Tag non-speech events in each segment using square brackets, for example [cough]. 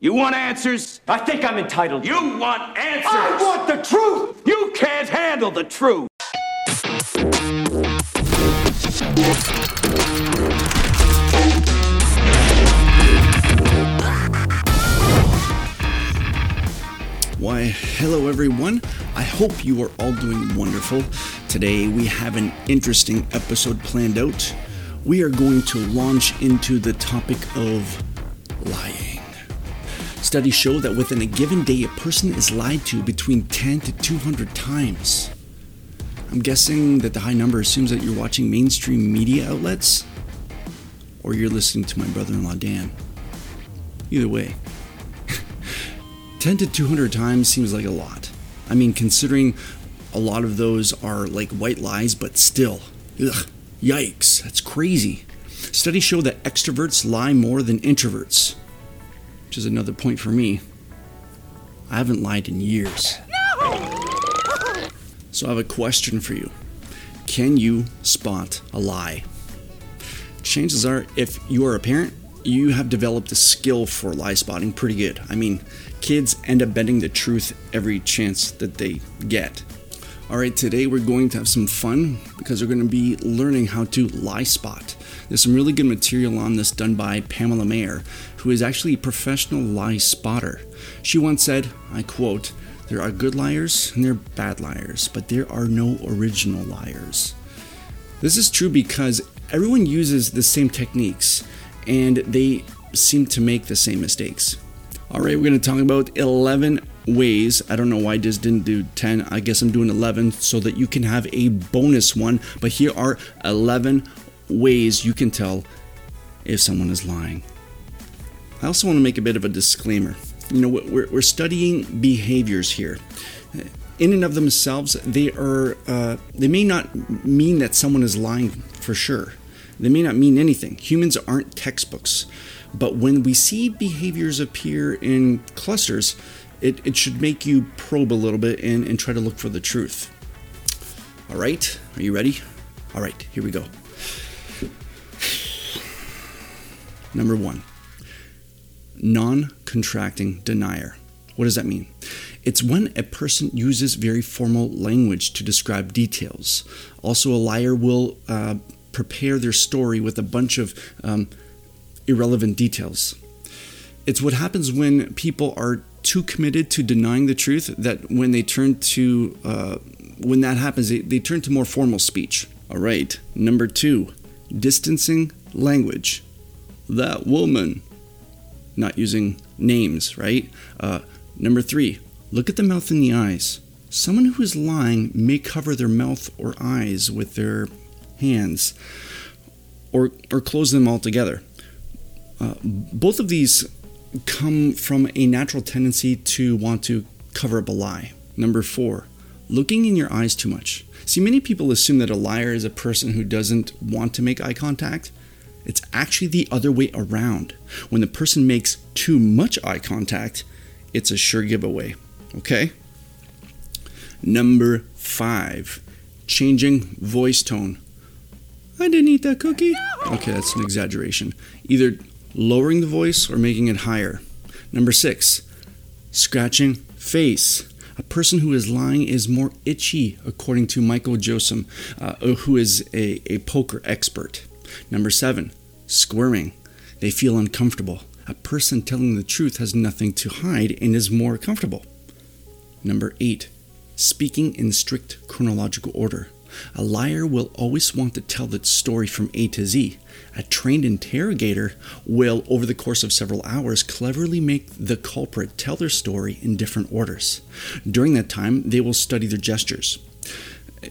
You want answers? I think I'm entitled. You want answers? I want the truth! You can't handle the truth! Why, hello everyone. I hope you are all doing wonderful. Today we have an interesting episode planned out. We are going to launch into the topic of lying. Studies show that within a given day, a person is lied to between 10 to 200 times. I'm guessing that the high number assumes that you're watching mainstream media outlets or you're listening to my brother in law Dan. Either way, [laughs] 10 to 200 times seems like a lot. I mean, considering a lot of those are like white lies, but still, ugh, yikes, that's crazy. Studies show that extroverts lie more than introverts, which is another point for me. I haven't lied in years. So I have a question for you Can you spot a lie? Chances are, if you are a parent, you have developed a skill for lie spotting pretty good. I mean, kids end up bending the truth every chance that they get. All right, today we're going to have some fun because we're going to be learning how to lie spot. There's some really good material on this done by Pamela Meyer, who is actually a professional lie spotter. She once said, I quote, There are good liars and there are bad liars, but there are no original liars. This is true because everyone uses the same techniques and they seem to make the same mistakes. All right, we're going to talk about 11 ways. I don't know why I just didn't do 10. I guess I'm doing 11 so that you can have a bonus one. But here are 11 ways you can tell if someone is lying. I also want to make a bit of a disclaimer. You know, we're, we're studying behaviors here. In and of themselves, they are uh, they may not mean that someone is lying for sure. They may not mean anything. Humans aren't textbooks. But when we see behaviors appear in clusters, it, it should make you probe a little bit and, and try to look for the truth. All right, are you ready? All right, here we go. Number one non contracting denier. What does that mean? It's when a person uses very formal language to describe details. Also, a liar will uh, prepare their story with a bunch of um, irrelevant details. It's what happens when people are too committed to denying the truth that when they turn to, uh, when that happens, they, they turn to more formal speech. All right, number two, distancing language. That woman. Not using names, right? Uh, number three, look at the mouth and the eyes. Someone who is lying may cover their mouth or eyes with their hands or, or close them altogether. Uh, both of these come from a natural tendency to want to cover up a lie. Number four, looking in your eyes too much. See, many people assume that a liar is a person who doesn't want to make eye contact. It's actually the other way around. When the person makes too much eye contact, it's a sure giveaway. Okay? Number five, changing voice tone. I didn't eat that cookie. Okay, that's an exaggeration. Either lowering the voice or making it higher. Number six, scratching face. A person who is lying is more itchy, according to Michael Josem, uh, who is a, a poker expert. Number seven, squirming. They feel uncomfortable. A person telling the truth has nothing to hide and is more comfortable. Number eight, speaking in strict chronological order. A liar will always want to tell the story from A to Z. A trained interrogator will, over the course of several hours, cleverly make the culprit tell their story in different orders. During that time, they will study their gestures.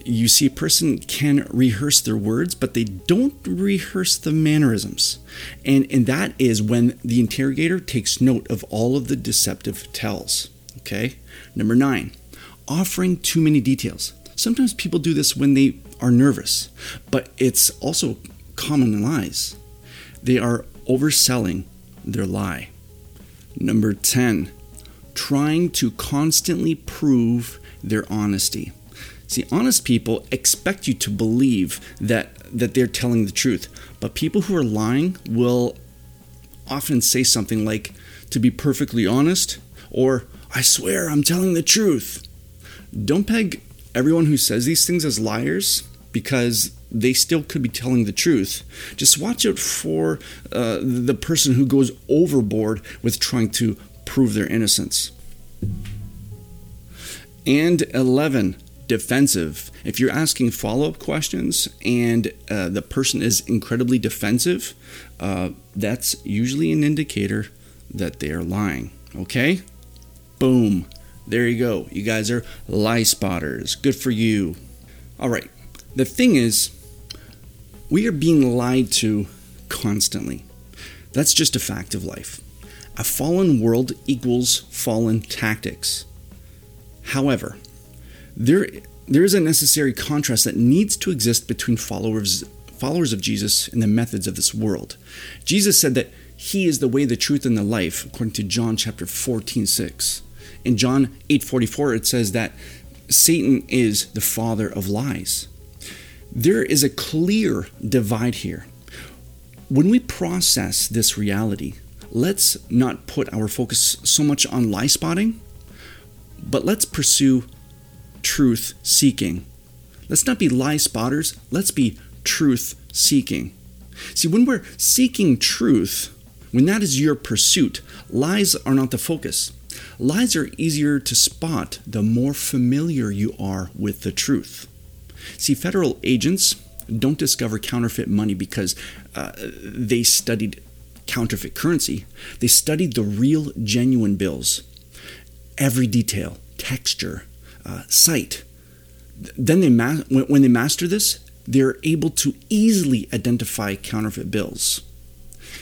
You see, a person can rehearse their words, but they don't rehearse the mannerisms. And, and that is when the interrogator takes note of all of the deceptive tells. Okay? Number nine, offering too many details. Sometimes people do this when they are nervous, but it's also common in lies. They are overselling their lie. Number 10, trying to constantly prove their honesty. See, honest people expect you to believe that that they're telling the truth, but people who are lying will often say something like to be perfectly honest, or I swear I'm telling the truth. Don't peg everyone who says these things as liars because they still could be telling the truth. Just watch out for uh, the person who goes overboard with trying to prove their innocence. And 11, defensive. If you're asking follow up questions and uh, the person is incredibly defensive, uh, that's usually an indicator that they are lying. Okay? Boom. There you go. You guys are lie spotters. Good for you. All right. The thing is, we are being lied to constantly. That's just a fact of life. A fallen world equals fallen tactics. However, there, there is a necessary contrast that needs to exist between followers, followers of Jesus and the methods of this world. Jesus said that he is the way, the truth, and the life, according to John chapter 14, 6. In John 8:44, it says that Satan is the father of lies. There is a clear divide here. When we process this reality, let's not put our focus so much on lie spotting, but let's pursue truth seeking. Let's not be lie spotters, let's be truth seeking. See, when we're seeking truth, when that is your pursuit, lies are not the focus. Lies are easier to spot the more familiar you are with the truth. See, federal agents don't discover counterfeit money because uh, they studied counterfeit currency. They studied the real, genuine bills, every detail, texture, uh, sight. Then they ma- when they master this, they're able to easily identify counterfeit bills.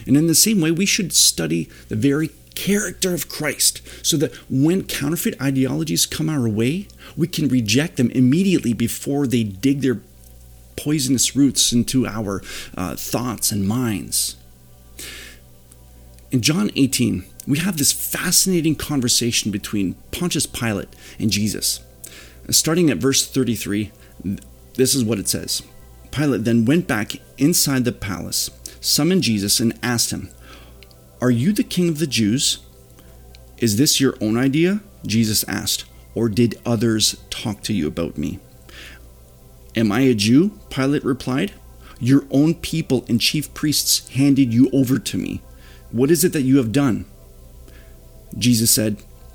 And in the same way, we should study the very character of Christ so that when counterfeit ideologies come our way, we can reject them immediately before they dig their poisonous roots into our uh, thoughts and minds. In John 18, we have this fascinating conversation between Pontius Pilate and Jesus. Starting at verse 33, this is what it says Pilate then went back inside the palace, summoned Jesus, and asked him, Are you the king of the Jews? Is this your own idea? Jesus asked, or did others talk to you about me? Am I a Jew? Pilate replied. Your own people and chief priests handed you over to me. What is it that you have done? Jesus said,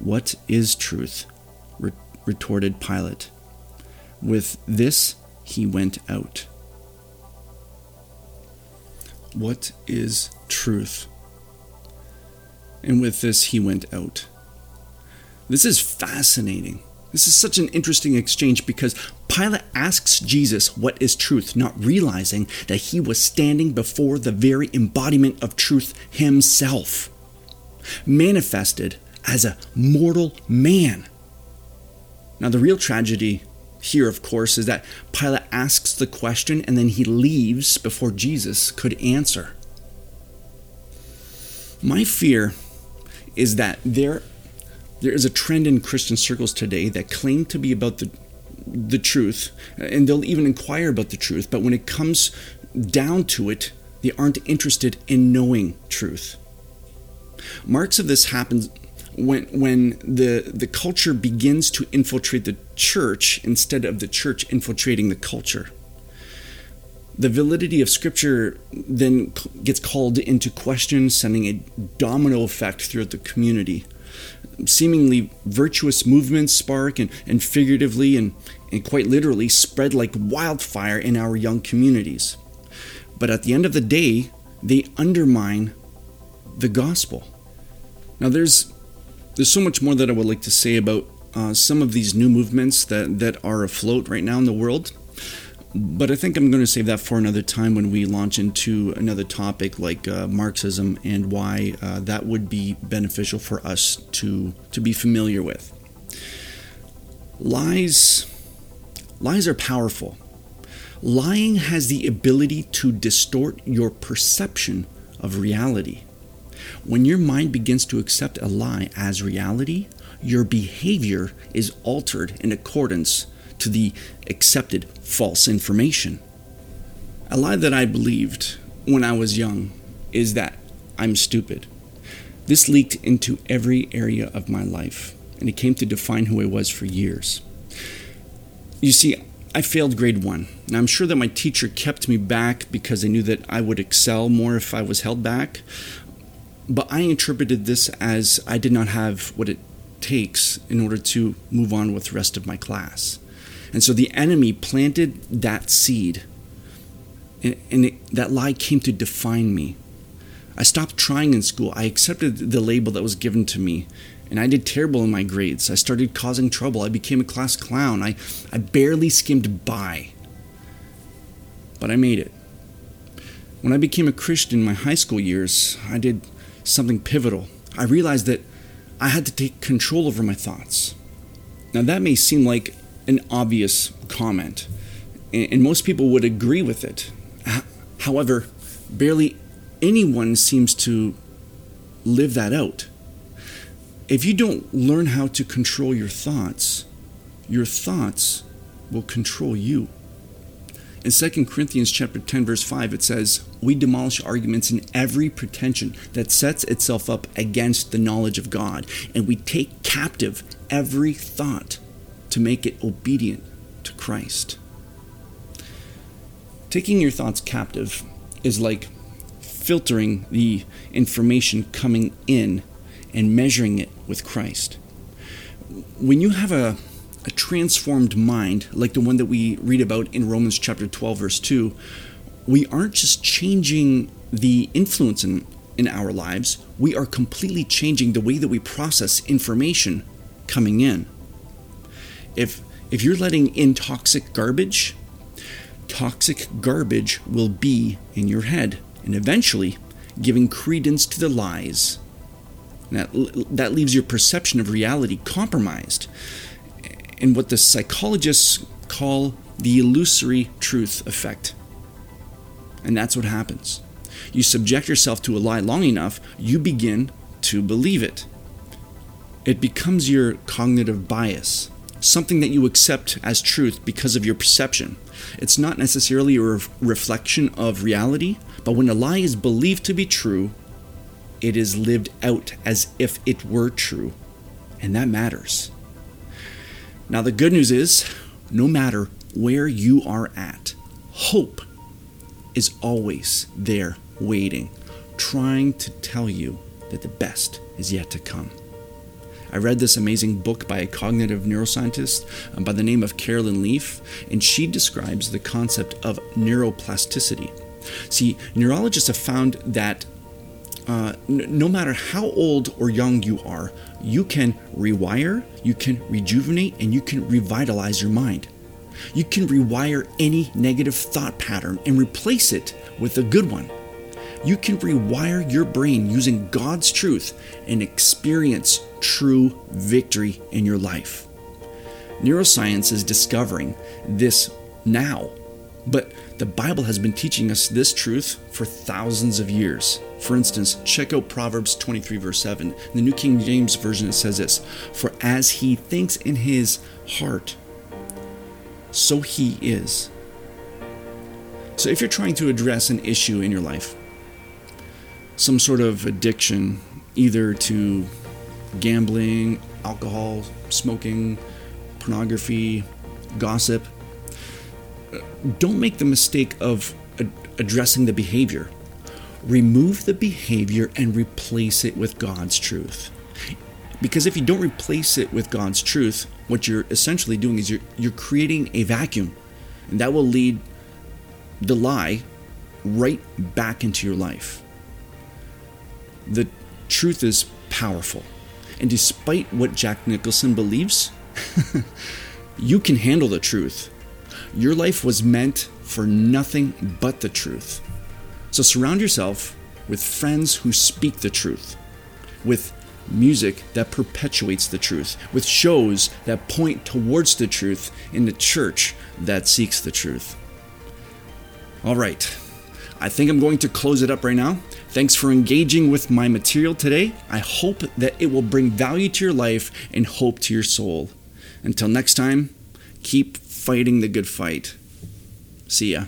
What is truth? retorted Pilate. With this, he went out. What is truth? And with this, he went out. This is fascinating. This is such an interesting exchange because Pilate asks Jesus what is truth, not realizing that he was standing before the very embodiment of truth himself, manifested as a mortal man. Now, the real tragedy here, of course, is that Pilate asks the question and then he leaves before Jesus could answer. My fear is that there, there is a trend in Christian circles today that claim to be about the, the truth, and they'll even inquire about the truth, but when it comes down to it, they aren't interested in knowing truth. Marks of this happens when when the the culture begins to infiltrate the church instead of the church infiltrating the culture. The validity of scripture then gets called into question sending a domino effect throughout the community. Seemingly virtuous movements spark and, and figuratively and, and quite literally spread like wildfire in our young communities. But at the end of the day they undermine the gospel. Now there's there's so much more that I would like to say about uh, some of these new movements that, that are afloat right now in the world. But I think I'm going to save that for another time when we launch into another topic like uh, Marxism and why uh, that would be beneficial for us to to be familiar with. Lies lies are powerful. Lying has the ability to distort your perception of reality. When your mind begins to accept a lie as reality, your behavior is altered in accordance to the accepted false information. A lie that I believed when I was young is that I'm stupid. This leaked into every area of my life, and it came to define who I was for years. You see, I failed grade one. and I'm sure that my teacher kept me back because they knew that I would excel more if I was held back. But I interpreted this as I did not have what it takes in order to move on with the rest of my class. And so the enemy planted that seed, and, and it, that lie came to define me. I stopped trying in school. I accepted the label that was given to me, and I did terrible in my grades. I started causing trouble. I became a class clown. I, I barely skimmed by. But I made it. When I became a Christian in my high school years, I did something pivotal. I realized that I had to take control over my thoughts. Now, that may seem like an obvious comment, and most people would agree with it. However, barely anyone seems to live that out. If you don't learn how to control your thoughts, your thoughts will control you. In 2 Corinthians chapter 10 verse 5 it says, "We demolish arguments in every pretension that sets itself up against the knowledge of God, and we take captive every thought to make it obedient to Christ." Taking your thoughts captive is like filtering the information coming in and measuring it with Christ. When you have a a transformed mind, like the one that we read about in Romans chapter 12, verse 2, we aren't just changing the influence in, in our lives, we are completely changing the way that we process information coming in. If, if you're letting in toxic garbage, toxic garbage will be in your head and eventually giving credence to the lies. That, that leaves your perception of reality compromised in what the psychologists call the illusory truth effect. And that's what happens. You subject yourself to a lie long enough, you begin to believe it. It becomes your cognitive bias, something that you accept as truth because of your perception. It's not necessarily a re- reflection of reality, but when a lie is believed to be true, it is lived out as if it were true. And that matters. Now, the good news is no matter where you are at, hope is always there waiting, trying to tell you that the best is yet to come. I read this amazing book by a cognitive neuroscientist um, by the name of Carolyn Leaf, and she describes the concept of neuroplasticity. See, neurologists have found that uh, no matter how old or young you are, you can rewire, you can rejuvenate, and you can revitalize your mind. You can rewire any negative thought pattern and replace it with a good one. You can rewire your brain using God's truth and experience true victory in your life. Neuroscience is discovering this now, but the Bible has been teaching us this truth for thousands of years. For instance, check out Proverbs 23, verse 7. In the New King James Version, it says this For as he thinks in his heart, so he is. So if you're trying to address an issue in your life, some sort of addiction, either to gambling, alcohol, smoking, pornography, gossip, uh, don't make the mistake of addressing the behavior. Remove the behavior and replace it with God's truth. Because if you don't replace it with God's truth, what you're essentially doing is you're, you're creating a vacuum. And that will lead the lie right back into your life. The truth is powerful. And despite what Jack Nicholson believes, [laughs] you can handle the truth Your life was meant for nothing but the truth. So surround yourself with friends who speak the truth, with music that perpetuates the truth, with shows that point towards the truth, in the church that seeks the truth. All right, I think I'm going to close it up right now. Thanks for engaging with my material today. I hope that it will bring value to your life and hope to your soul. Until next time, keep fighting the good fight. See ya.